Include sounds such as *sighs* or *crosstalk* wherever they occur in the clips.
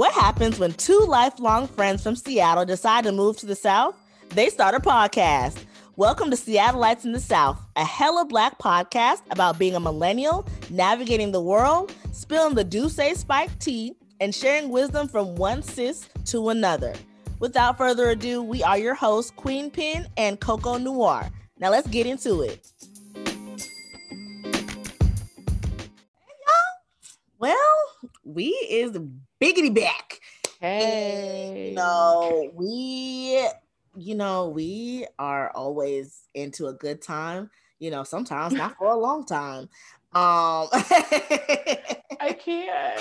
What happens when two lifelong friends from Seattle decide to move to the South? They start a podcast. Welcome to Seattleites in the South, a hella black podcast about being a millennial, navigating the world, spilling the do say Spike tea, and sharing wisdom from one sis to another. Without further ado, we are your hosts, Queen Pin and Coco Noir. Now let's get into it. Well, we is biggity back. Hey. You know, we, you know, we are always into a good time. You know, sometimes not for a *laughs* long time. Um I *laughs* can't.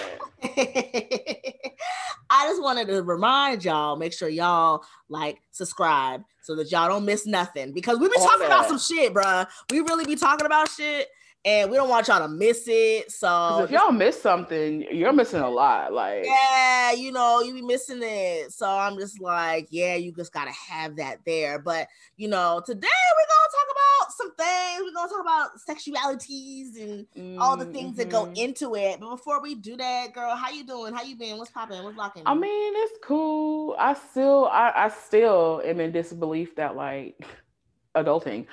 I just wanted to remind y'all, make sure y'all like subscribe so that y'all don't miss nothing because we be All talking about some shit, bruh. We really be talking about shit and we don't want y'all to miss it. So if y'all miss something, you're missing a lot. Like, yeah, you know, you be missing it. So I'm just like, yeah, you just gotta have that there. But you know, today we're gonna talk about some things. We're gonna talk about sexualities and all the things that go mhm. into it. But before we do that, girl, how you doing? How you been? What's popping? What's locking? I mean, it's cool. I still, I, I still am in disbelief that like *laughs* adulting.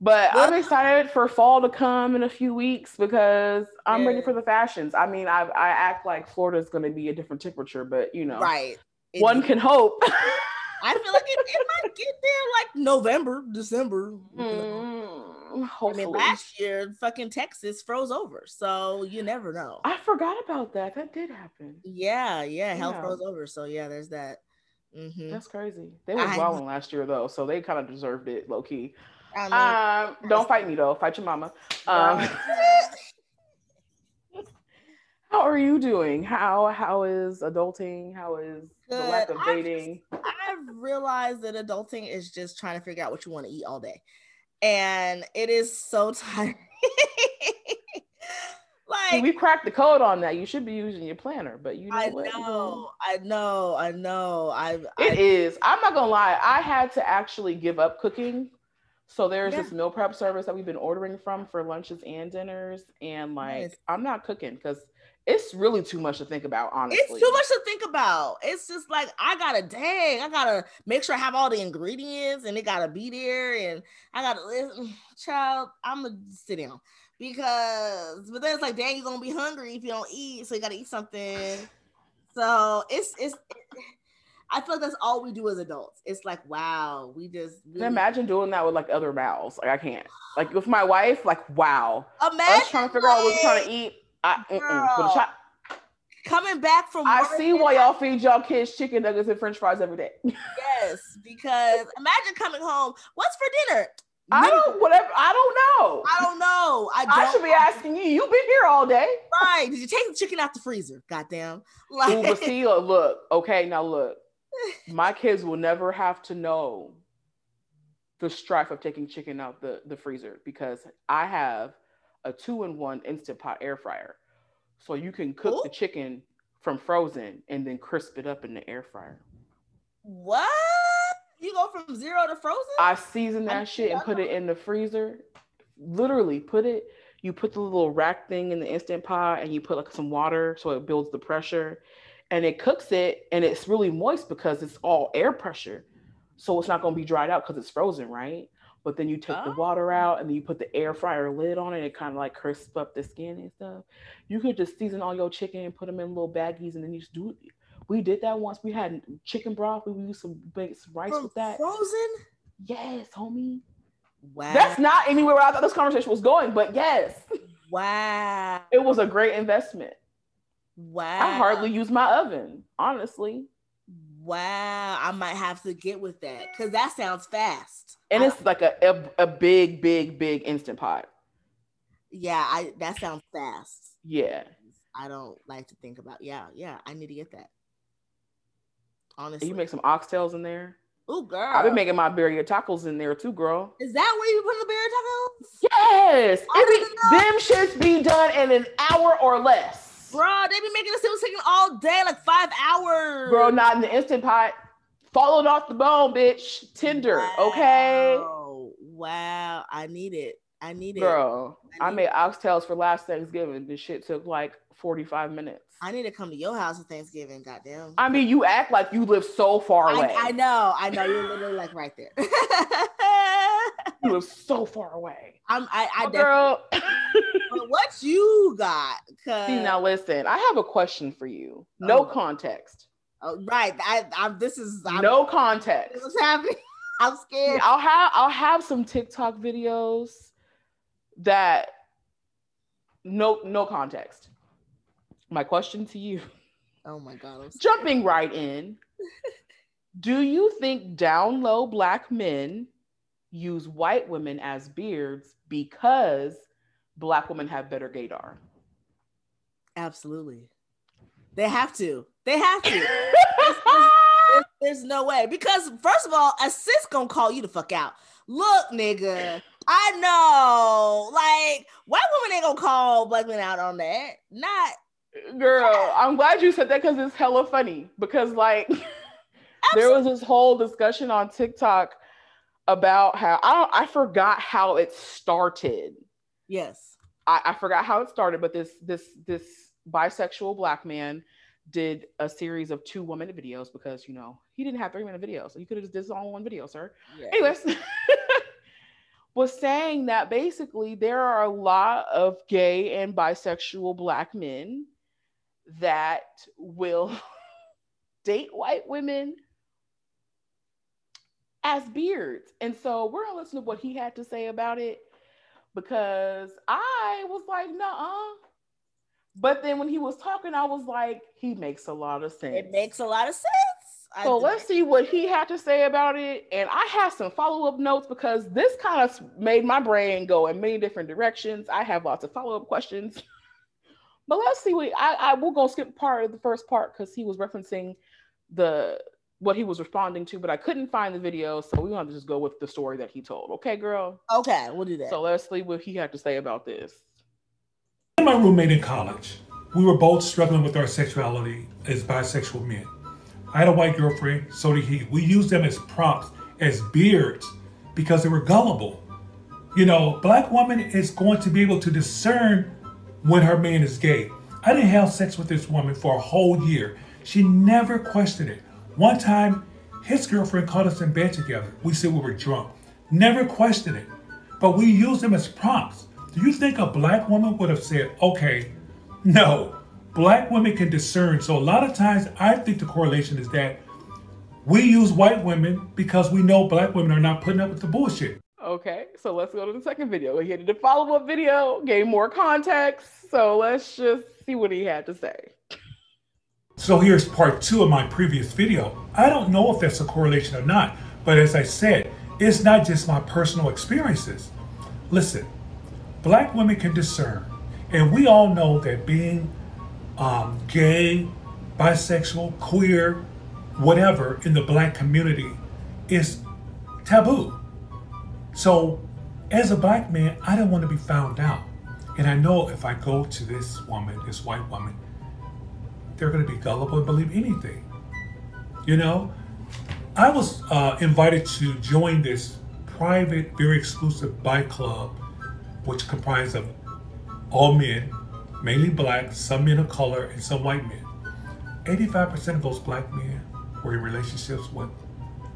But I'm excited for fall to come in a few weeks because I'm ready for the fashions. I mean, I I act like Florida's going to be a different temperature, but you know, right. It- one can hope. *laughs* I feel like it, it might get there like November, December. Mm, I mean, last year, fucking Texas froze over, so you never know. I forgot about that. That did happen. Yeah, yeah, hell Yeah. froze over. So yeah, there's that. hmm That's crazy. They were wilding last year though, so they kind of deserved it, low key. I mean, Um, don't fight me though. Fight your mama. Um, *laughs* how are you doing? How how is adulting? How is the lack Good. of I dating? I've realized that adulting is just trying to figure out what you want to eat all day, and it is so *laughs* tiring. See, like we cracked the code on that. You should be using your planner, but you know I what? know, I know, I know. I've It I, is. I'm not gonna lie. I had to actually give up cooking. So there's Yeah. this meal prep service that we've been ordering from for lunches and dinners, and like Nice. I'm not cooking because it's really too much to think about. Honestly, it's too much to think about. It's just like I gotta dang, I gotta make sure I have all the ingredients and it gotta be there, and I gotta listen, *sighs* child. I'm gonna sit down because, but then it's like, dang, you're gonna be hungry if you don't eat, so you gotta eat something. So it's it's. I feel like that's all we do as adults. It's like, wow, we just really- imagine doing that with like other mouths. Like I can't. Like with my wife, like wow. imagine Us trying to figure out what we're trying to eat. I, coming back from. I see why y'all feed y'all kids chicken nuggets and French fries every day. Yes, because imagine coming home. What's for dinner? I don't. Whatever. I don't know. I don't know. I, don't I should be asking you. You've been here all day. Right? Did you take the chicken out the freezer? Goddamn! Like, Ooh, see, look. Okay, now look. My kids will never have to know the strife of taking chicken out the the freezer because I have a two-in-one instant pot air fryer, so you can cook the chicken from frozen and then crisp it up in the air fryer. what? You go from zero to frozen? I season I that shit and put it in the freezer. Literally, put it. You put the little rack thing in the instant pot, and you put like some water so it builds the pressure, and it cooks it, and it's really moist because it's all air pressure, so it's not gonna be dried out because it's frozen, right? But then you take the oh. water Oh. out, and then you put the air fryer lid on it. and It kind of like crisp up the skin and stuff. You could just season all your chicken and put them in little baggies, and then you just do it. We did that once. We had chicken broth. We used some some rice From with that. frozen? Yes, homie. Wow. That's not anywhere where I thought this conversation was going, but yes, wow. it was a great investment. Wow. I hardly use my oven, honestly. Wow. I might have to get with that because that sounds fast. And I- it's like a, a, a big, big, big instant pot. yeah, I that sounds fast. Yeah. I don't like to think about. Yeah, yeah. I need to get that. Honestly. you make some oxtails in there. Oh, girl. I've been making my birria tacos in there too, girl. Is that where you put the birria tacos? Yes. Be, them shits be done in an hour or less. Bro, they be making the still chicken all day, like five hours. Bro, not in the instant pot. Falling off the bone, bitch. Tender, okay? Wow. Wow. I need it. I need it. Girl, I, I made oxtails for last Thanksgiving. This shit took like 45 minutes. I need to come to your house for Thanksgiving. Goddamn. I mean, you act like you live so far away. I, I know. I know. You're literally like right there. you live so far away. *laughs* I'm. I. I Oh, girl. *laughs* What you got? 'Cause- See, now listen, I have a question for you. No Oh. context. Oh, right. I. I'm. This is. I'm, no context. What's happening? *laughs* I'm scared. I'll have I'll have some TikTok videos that no no context. My question to you, Oh my god. I'm jumping right in, *laughs* do you think down low black men use white women as beards because black women have better gaydar? Absolutely. They have to. They have to. *laughs* There's, there's no way because first of all, a sis gonna call you the fuck out. Look, nigga, I know. Like white women ain't gonna call black men out on that. Not Girl, I'm glad you said that because it's hella funny. Because like *laughs* there was this whole discussion on TikTok about how I don't I forgot how it started. Yes. I, I forgot how it started, but this this this bisexual black man did a series of two one minute videos because you know he didn't have three minute videos. So you could have just did this all in one video, sir. Yeah. Anyways, *laughs* was saying that basically there are a lot of gay and bisexual black men that will *laughs* date white women as beards. And so we're gonna listen to what he had to say about it because I was like, nah. But then when he was talking, I was like, he makes a lot of sense. It makes a lot of sense. So let's see what he had to say about it. And I have some follow up notes because this kind of made my brain go in many different directions. I have lots of follow up questions. *laughs* but let's see what I, I will go skip part of the first part because he was referencing the what he was responding to, but I couldn't find the video. So we want to just go with the story that he told. Okay, girl. Okay, we'll do that. So let's see what he had to say about this. my roommate in college, we were both struggling with our sexuality as bisexual men. I had a white girlfriend, so did he. We used them as props, as beards, because they were gullible. You know, black woman is going to be able to discern when her man is gay. I didn't have sex with this woman for a whole year. She never questioned it. One time, his girlfriend caught us in bed together. We said we were drunk. Never questioned it. But we used them as prompts. Do you think a black woman would have said, okay, no, black women can discern. So a lot of times I think the correlation is that we use white women because we know black women are not putting up with the bullshit. Okay, so let's go to the second video. He did a follow up video, gave more context. So let's just see what he had to say. So here's part two of my previous video. I don't know if that's a correlation or not, but as I said, it's not just my personal experiences. Listen, black women can discern, and we all know that being um, gay, bisexual, queer, whatever in the black community is taboo. So, as a black man, I don't want to be found out. And I know if I go to this woman, this white woman, they're going to be gullible and believe anything. You know, I was uh, invited to join this private, very exclusive bike club, which comprised of all men, mainly black, some men of color, and some white men. 85% of those black men were in relationships with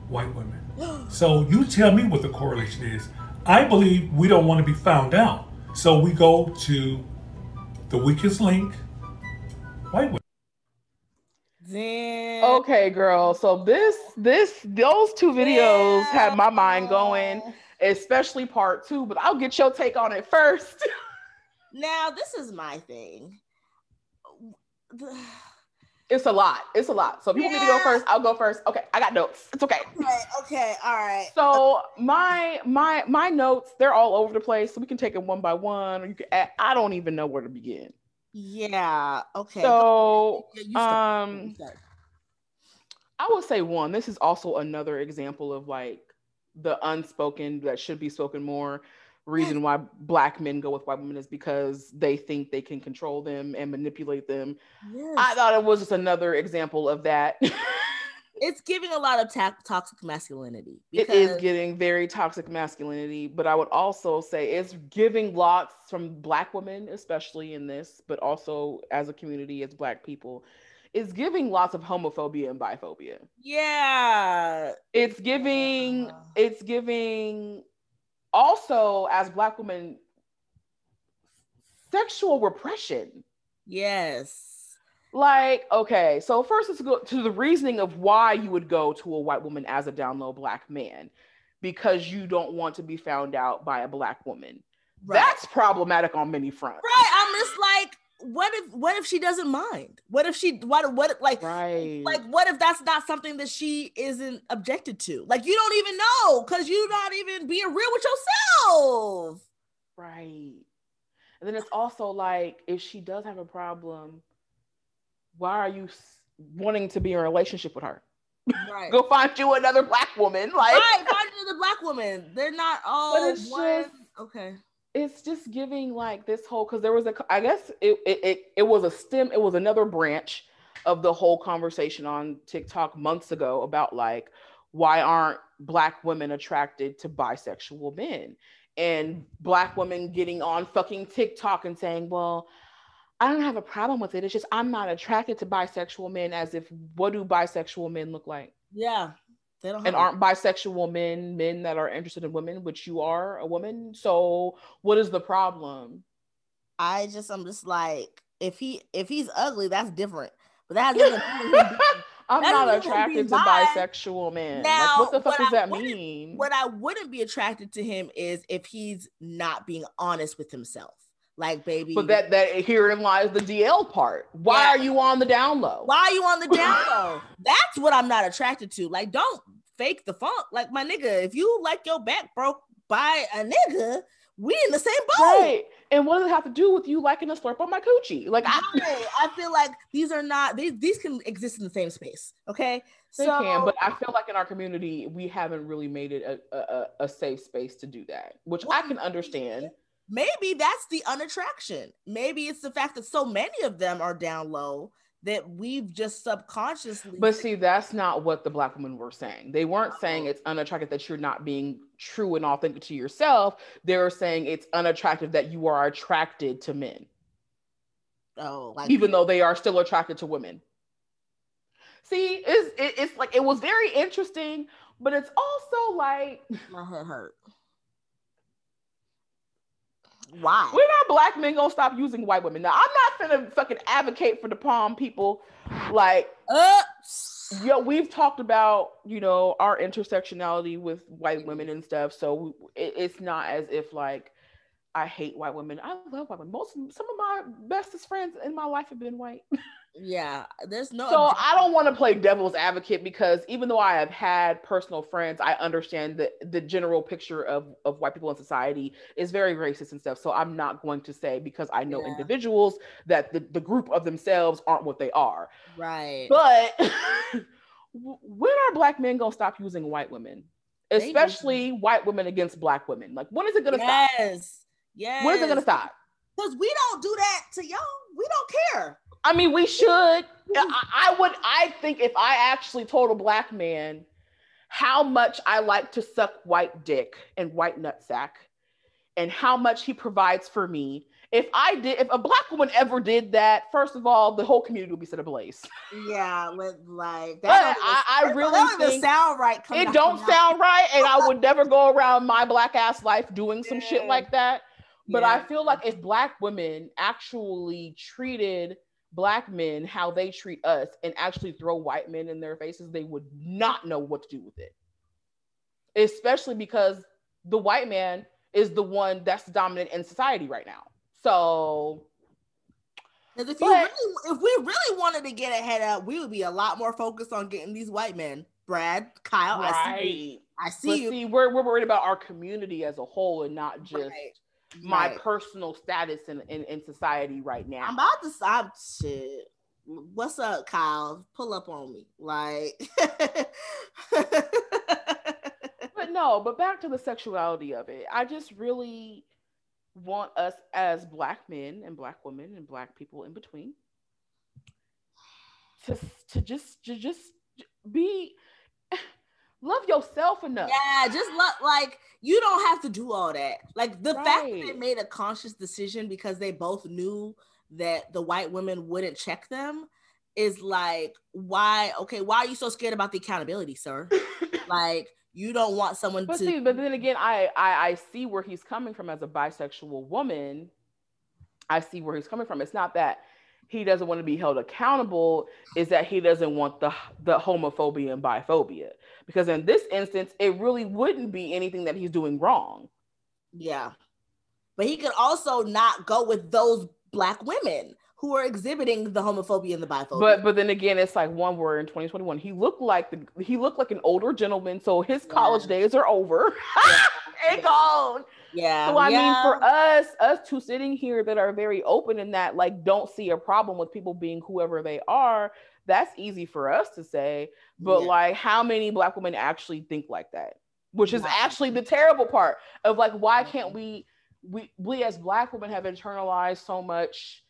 white women. *gasps* So you tell me what the correlation is. I believe we don't want to be found out. So we go to the weakest link, white women. Then Okay, girl. So this, this, those two videos had my mind going, especially part two. But I'll get your take on it first. *laughs* Now this is my thing. It's a lot. It's a lot. So if you want me to go first, I'll go first. Okay, I got notes. It's okay. Okay, okay, all right. So my my my notes, they're all over the place. So we can take it one by one, or you can. Add, I don't even know where to begin. Yeah, okay. So Yeah, um. I would say one, this is also another example of like the unspoken that should be spoken more. Reason why black men go with white women is because they think they can control them and manipulate them. Yes. I thought it was just another example of that. *laughs* it's giving a lot of ta- toxic masculinity. It is getting very toxic masculinity, but I would also say it's giving lots from black women, especially in this, but also as a community, as black people, is giving lots of homophobia and biphobia. Yeah. It's giving, uh. it's giving also as black women sexual repression. Yes. Like, okay, so first let's go to the reasoning of why you would go to a white woman as a down low black man because you don't want to be found out by a black woman. Right. That's problematic on many fronts. Right. I'm just like, what if what if she doesn't mind? What if she what what like right. like what if that's not something that she isn't objected to? Like you don't even know because you're not even being real with yourself. Right. And then it's also like if she does have a problem, why are you wanting to be in a relationship with her? Right. *laughs* Go find you another black woman. Like right, find another black woman. They're not all but it's one. Just, okay. It's just giving like this whole because there was a I guess it, it it it was a stem, it was another branch of the whole conversation on TikTok months ago about like why aren't black women attracted to bisexual men? And mm. black women getting on fucking TikTok and saying, well, I don't have a problem with it. It's just I'm not attracted to bisexual men as if what do bisexual men look like? Yeah. They don't and aren't bisexual men men that are interested in women, which you are a woman. So what is the problem? I just I'm just like if he if he's ugly, that's different. But that has *laughs* I'm not attracted to bi. bisexual men. Now, like, what the fuck does that mean? What I wouldn't be attracted to him is if he's not being honest with himself. Like, baby. But that that herein lies the DL part. Why yeah. are you on the down low? Why are you on the down *laughs* low? That's what I'm not attracted to. Like, don't fake the funk. Like, my nigga, if you like your back broke by a nigga, we in the same boat. Right. And what does it have to do with you liking to slurp on my coochie? Like I, I feel like these are not these these can exist in the same space. Okay. They so, can, but I feel like in our community we haven't really made it a, a, a safe space to do that, which well, I can understand maybe that's the unattraction. Maybe it's the fact that so many of them are down low that we've just subconsciously. But see, that's not what the black women were saying. They weren't saying it's unattractive that you're not being true and authentic to yourself. They were saying it's unattractive that you are attracted to men. Oh, like even though they are still attracted to women. See, it's it's like it was very interesting, but it's also like my head hurt. Why? We're not black men gonna stop using white women. Now I'm not gonna fucking advocate for the palm people. Like, uh, yo, we've talked about you know our intersectionality with white women and stuff. So it, it's not as if like I hate white women. I love white women. Most some of my bestest friends in my life have been white. *laughs* Yeah, there's no. So I don't want to play devil's advocate because even though I have had personal friends, I understand that the general picture of of white people in society is very racist and stuff. So I'm not going to say because I know yeah. individuals that the, the group of themselves aren't what they are. Right. But *laughs* when are black men gonna stop using white women? Especially white women against black women. Like when is it gonna yes. stop? Yes. Yes. When is it gonna stop? Because we don't do that to y'all. We don't care. I mean, we should. I, I would. I think if I actually told a black man how much I like to suck white dick and white nutsack, and how much he provides for me, if I did, if a black woman ever did that, first of all, the whole community would be set ablaze. Yeah, with like that. I, I really that think sound right. It don't sound right, and I would never go *laughs* around my black ass life doing some yeah. shit like that. But yeah. I feel like if black women actually treated black men how they treat us and actually throw white men in their faces, they would not know what to do with it. Especially because the white man is the one that's dominant in society right now. So because if you really, if we really wanted to get ahead of, we would be a lot more focused on getting these white men. Brad, Kyle, right. I see. I see but you. See, we're, we're worried about our community as a whole and not just right my right. personal status in, in, in society right now. I'm about to stop shit. What's up, Kyle? Pull up on me. Like *laughs* But no, but back to the sexuality of it. I just really want us as black men and black women and black people in between to to just to just be love yourself enough. Yeah, just love like you don't have to do all that. Like the fact that they made a conscious decision because they both knew that the white women wouldn't check them is like why okay, why are you so scared about the accountability, sir? *coughs* like you don't want someone But to see, but then again, I, I I see where he's coming from as a bisexual woman. I see where he's coming from. It's not that he doesn't want to be held accountable, is that he doesn't want the the homophobia and biphobia. Because in this instance, it really wouldn't be anything that he's doing wrong. Yeah. But he could also not go with those black women who are exhibiting the homophobia and the biphobia. But but then again, it's like one word in 2021. He looked like the he looked like an older gentleman, so his college Yeah. days are over. *laughs* gone. yeah. So I yeah. mean, for us, us two sitting here that are very open in that, like, don't see a problem with people being whoever they are. That's easy for us to say, but Yeah. like, how many black women actually think like that? Which is Wow. actually the terrible part of like, why can't we, we, we as black women have internalized so much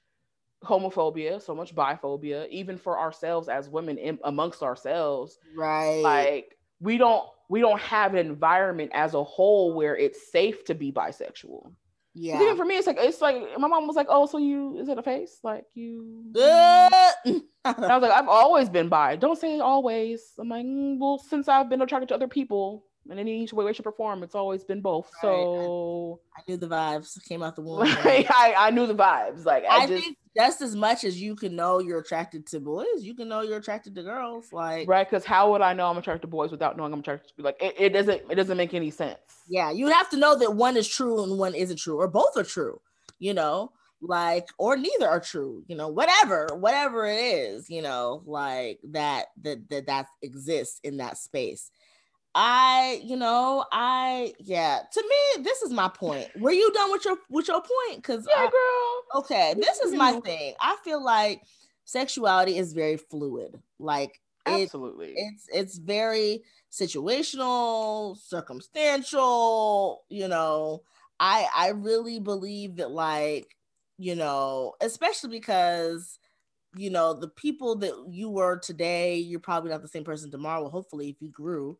homophobia, so much biphobia, even for ourselves as women in, amongst ourselves right. like we don't we don't have an environment as a whole where it's safe to be bisexual. yeah. Even for me, it's like it's like my mom was like, "Oh, so you is it a face? Like you?" *laughs* I was like, "I've always been bi. Don't say always." I'm like, "Mm, "Well, since I've been attracted to other people in any way, shape, or form, it's always been both." So I knew the vibes came out the *laughs* womb. like, I I knew the vibes. Like I, I just think just as much as you can know you're attracted to boys, you can know you're attracted to girls. Like, right because how would I know I'm attracted to boys without knowing I'm attracted to like it, it doesn't it doesn't make any sense. yeah, you have to know that one is true and one isn't true, or both are true, you know, like, or neither are true, you know, whatever, whatever it is, you know, like that, that, that, that exists in that space. I, you know, I, yeah, to me, this is my point. Were you done with your, with your point? Cause Yeah, I- girl. okay, this is my thing. I feel like sexuality is very fluid. Like it, Absolutely. it's it's very situational, circumstantial, you know. I I really believe that like, you know, especially because you know, the people that you were today, you're probably not the same person tomorrow, hopefully if you grew.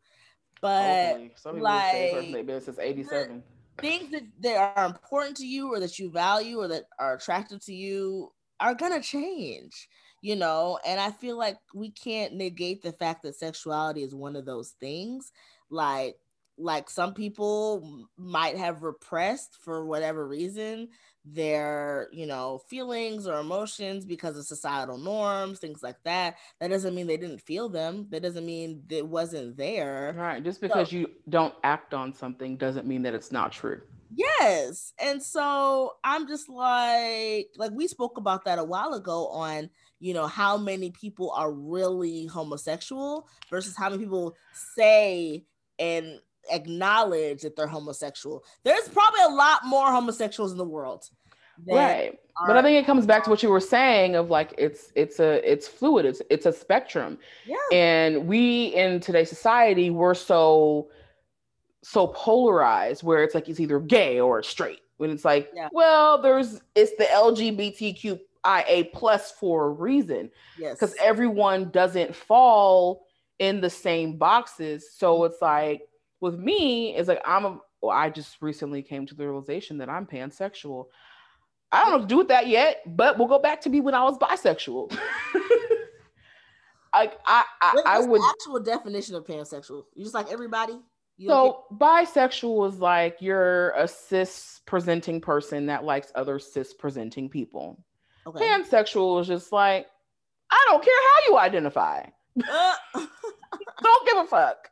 But Some people would say like, they've been since 87. things that, that are important to you or that you value or that are attractive to you are gonna change you know? And i feel like we can't negate the fact that sexuality is one of those things. Like like some people might have repressed for whatever reason their you know feelings or emotions because of societal norms things like that that doesn't mean they didn't feel them that doesn't mean it wasn't there Right. Just because you don't act on something doesn't mean that it's not true. Yes. And so I'm just like, like we spoke about that a while ago on, you know, how many people are really homosexual versus how many people say and acknowledge that they're homosexual. There's probably a lot more homosexuals in the world. Right. But I think it comes back to what you were saying of like it's it's a it's fluid, it's it's a spectrum. yeah. And we in today's society, we're so so polarized where it's like it's either gay or straight. When it's like, Yeah. well, there's it's the LGBTQIA plus for a reason. Yes. because everyone doesn't fall in the same boxes. So it's like with me, is like I'm a well, I just recently came to the realization that I'm pansexual. I don't know to do with that yet, but we'll go back to me when I was bisexual. *laughs* like I I, I what's would the actual definition of pansexual. You just like everybody? So bisexual is like you're a cis presenting person that likes other cis presenting people. get- okay. Pansexual is just like I don't care how you identify. Uh, *laughs* don't give a fuck.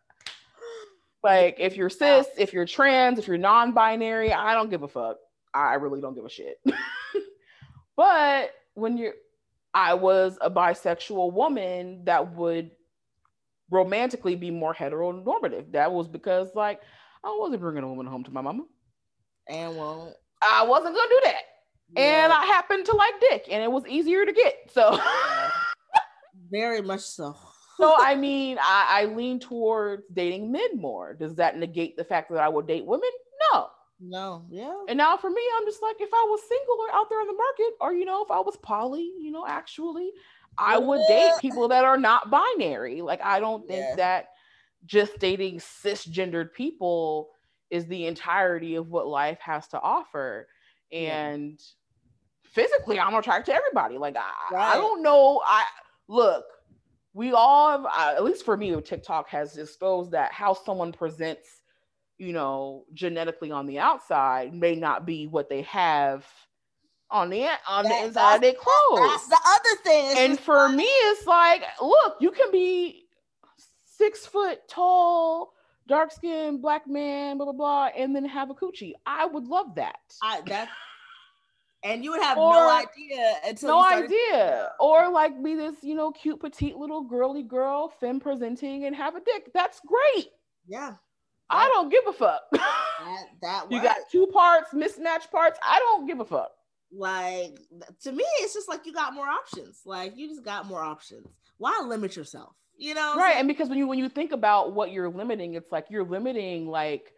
Like if you're cis, if you're trans, if you're non-binary, I don't give a fuck. I really don't give a shit. *laughs* but when you're I was a bisexual woman that would romantically be more heteronormative. That was because like I wasn't bringing a woman home to my mama. and won't. I wasn't gonna do that. And I happened to like dick and it was easier to get. So *laughs* very much so. So I mean, I, I lean towards dating men more. Does that negate the fact that I will date women? No. No, yeah. And now for me, I'm just like, if I was single or out there on the market, or you know, if I was poly, you know, actually, I would date *laughs* people that are not binary. Like I don't think Yeah. that just dating cisgendered people is the entirety of what life has to offer. Yeah. And physically, I'm attracted to everybody. Like I, I don't know. I look. We all have, uh, at least for me, TikTok has exposed that how someone presents, you know, genetically on the outside may not be what they have on the on the That- inside of their clothes. That's the other thing. And for me, it's like, look, you can be six foot tall, dark skinned black man, blah blah blah, and then have a coochie. I would love that. I, that, and you would have Or- no idea until no idea. Or like be this, you know, cute petite little girly girl, femme presenting, and have a dick. That's great. Yeah, I don't give a fuck. *laughs* that that you got two parts, mismatched parts. I don't give a fuck. like to me, it's just like you got more options. Like you just got more options. Why limit yourself? You know, right and because when you when you think about what you're limiting it's like you're limiting like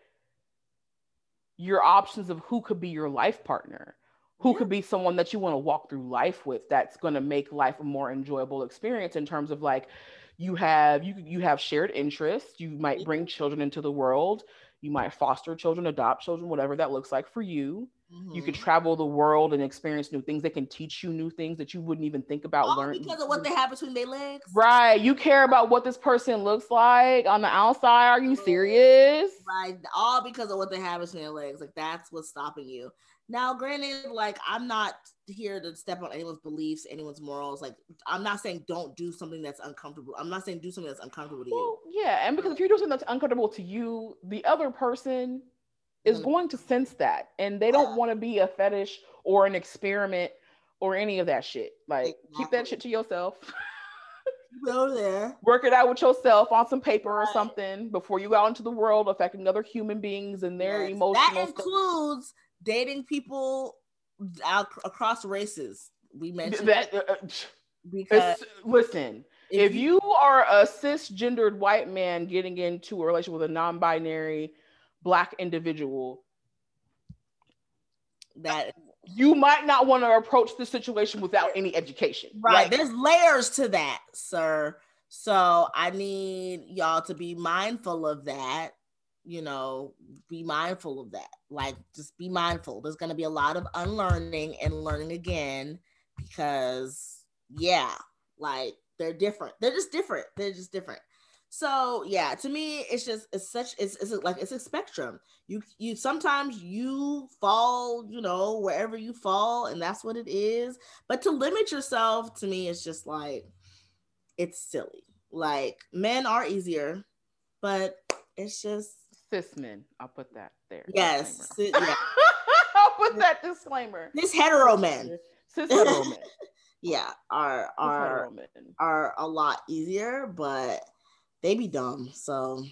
your options of who could be your life partner who Yeah. could be someone that you want to walk through life with that's going to make life a more enjoyable experience in terms of like you have you you have shared interests you might bring children into the world you might foster children adopt children whatever that looks like for you you could Mhm. travel the world and experience new things they can teach you new things that you wouldn't even think about all learning because of what they have between their legs. Right. You care about what this person looks like on the outside. Are you serious? Right, all because of what they have between their legs. Like that's what's stopping you. Now, granted, like I'm not here to step on anyone's beliefs, anyone's morals. Like I'm not saying don't do something that's uncomfortable. I'm not saying do something that's uncomfortable to you. Yeah. And because if you're doing something that's uncomfortable to you, the other person is Mm. going to sense that. And they don't Yeah. want to be a fetish or an experiment or any of that shit. Like, keep that shit to yourself. Go there. *laughs* Work it out with yourself on some paper or something before you go out into the world affecting other human beings and their Yes. emotional That includes dating people out across races. We mentioned That, uh, uh, because listen, if you are a cisgendered white man getting into a relationship with a non-binary black individual that you might not want to approach the situation without any education right, Like, there's layers to that, sir. So I need y'all to be mindful of that. You know, be mindful of that. Like, just be mindful. There's going to be a lot of unlearning and learning again because, yeah, like they're different. They're just different. They're just different. So yeah, to me, it's just it's such it's, it's like it's a spectrum. You you sometimes you fall, you know, wherever you fall, and that's what it is. But to limit yourself to me is just like it's silly. Like men are easier, but it's just cis men i'll put that there. Yes, yeah. *laughs* i'll put that disclaimer. This hetero men, cis *laughs* hetero men. Yeah, are are are a lot easier, but they be dumb. So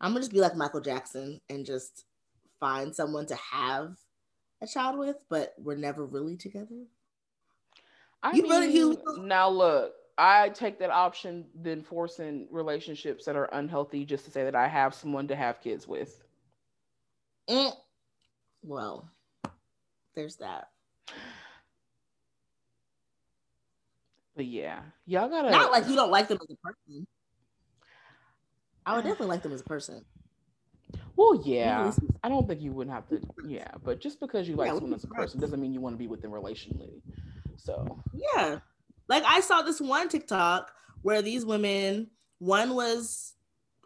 I'm gonna just be like Michael Jackson and just find someone to have a child with, but we're never really together. I You really- mean, you- now look, I take that option than forcing relationships that are unhealthy just to say that I have someone to have kids with. Mm. Well, there's that. But yeah, y'all gotta Not like you don't like them as a person. I would definitely like them as a person. Well, yeah. I don't think you wouldn't have to. Yeah, but just because you like Yeah, someone as a person doesn't mean you want to be with them relationally. So Yeah. Like I saw this one TikTok where these women, one was,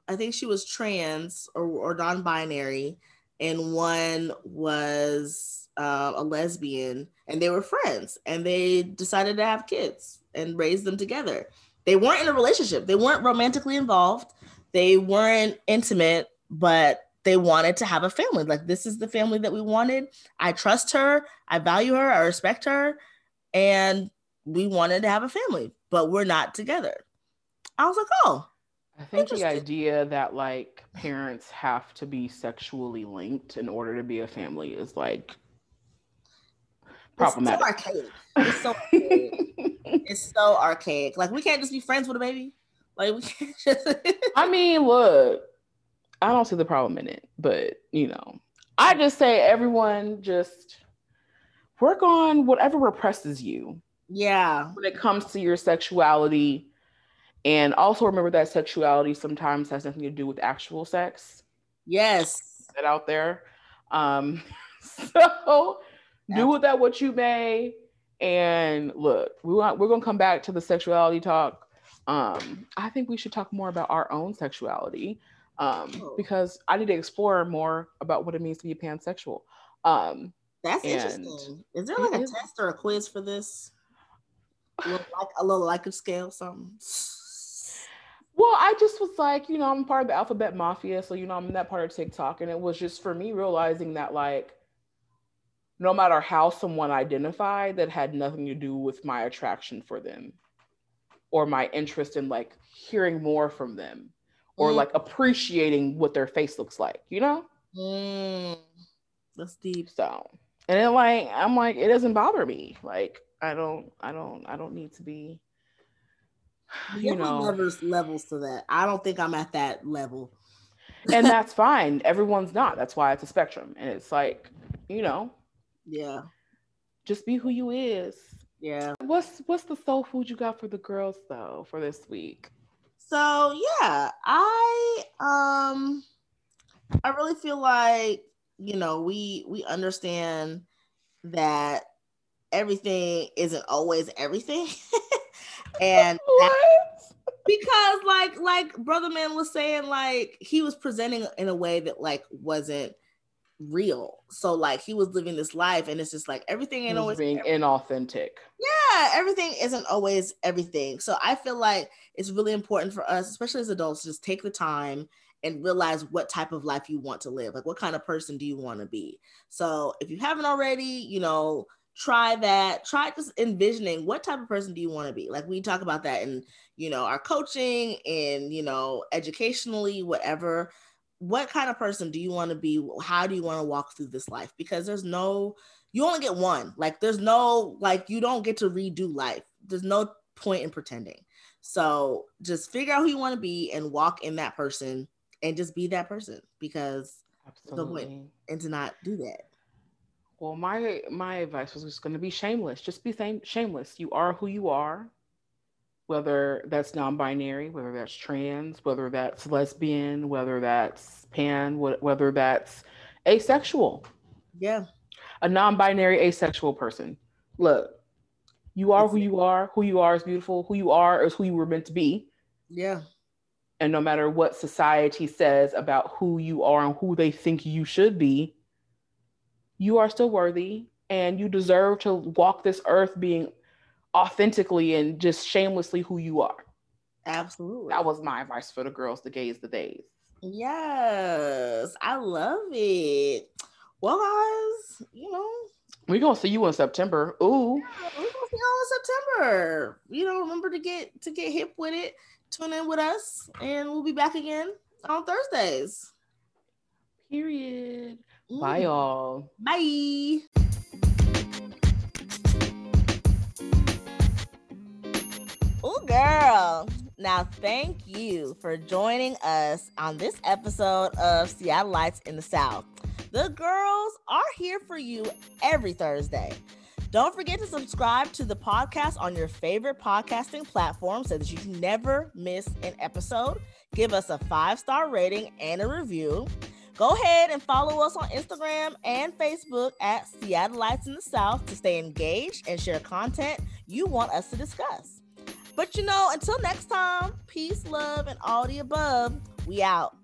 I think she was trans or, or non binary, and one was uh, a lesbian, and they were friends and they decided to have kids and raise them together. They weren't in a relationship, they weren't romantically involved, they weren't intimate, but they wanted to have a family. Like, this is the family that we wanted. I trust her, I value her, I respect her and we wanted to have a family, but we're not together. I was like, oh, I think the idea that like parents have to be sexually linked in order to be a family is like it's so problematic. archaic. It's so archaic. it's so archaic. Like we can't just be friends with a baby. Like we can't *laughs* just. I mean, look, I don't see the problem in it, but you know, I just say everyone just work on whatever represses you. Yeah. When it comes to your sexuality. And also remember that sexuality sometimes has nothing to do with actual sex. Yes. That out there. Um, *laughs* so do with that what you may. And look, we want we're gonna come back to the sexuality talk. Um, I think we should talk more about our own sexuality. Um, oh. because I need to explore more about what it means to be pansexual. Um, that's interesting. Is there like a is. test or a quiz for this? Like a little like a little scale, something. Well, I just was like, you know, I'm part of the alphabet mafia, so you know, I'm in that part of TikTok, and it was just for me realizing that like, no matter how someone identified, that had nothing to do with my attraction for them, or my interest in like hearing more from them, or mm. like appreciating what their face looks like, you know. Mm. That's deep. So and then like I'm like, it doesn't bother me. Like I don't, I don't, I don't need to be. *sighs* You know, levels levels to that. I don't think I'm at that level. and *laughs* that's fine. Everyone's not. That's why it's a spectrum. And it's like, you know, yeah, just be who you is. Yeah. What's what's the soul food you got for the girls though for this week? So yeah, I um I really feel like you know we we understand that everything isn't always everything *laughs* and *laughs* because like like brother man was saying like he was presenting in a way that like wasn't real so like he was living this life and it's just like everything ain't always being everything. inauthentic yeah everything isn't always everything so i feel like it's really important for us especially as adults to just take the time and realize what type of life you want to live. Like, what kind of person do you want to be? So, if you haven't already, you know, try that. Try just envisioning what type of person do you want to be. Like, we talk about that in, you know, our coaching and, you know, educationally, whatever. What kind of person do you want to be? How do you want to walk through this life? Because there's no, you only get one. Like, there's no, like, you don't get to redo life. There's no point in pretending. So just figure out who you want to be and walk in that person and just be that person because Absolutely. the point and to not do that. Well, my my advice was just going to be shameless. Just be same shameless. You are who you are, whether that's non-binary, whether that's trans, whether that's lesbian, whether that's pan, whether that's asexual. Yeah. A non-binary asexual person. Look, you are who you are. Who you are is beautiful. Who you are is who you were meant to be. Yeah. And no matter what society says about who you are and who they think you should be, you are still worthy and you deserve to walk this earth being authentically and just shamelessly who you are. Absolutely. That was my advice for the girls, the gays, the days. Yes, I love it. Well, guys, you know, we're gonna see you in September. Ooh. Yeah, we're gonna see y'all in September. You know, remember to get to get hip with it tune in with us, and we'll be back again on Thursdays. Period. Mm. Bye, y'all. Bye. Oh, girl. Now, thank you for joining us on this episode of Seattleites in the South. The girls are here for you every Thursday. Don't forget to subscribe to the podcast on your favorite podcasting platform so that you never miss an episode. Give us a five star rating and a review. Go ahead and follow us on Instagram and Facebook at Seattleites in the South to stay engaged and share content you want us to discuss. But you know, until next time, peace, love, and all the above. We out.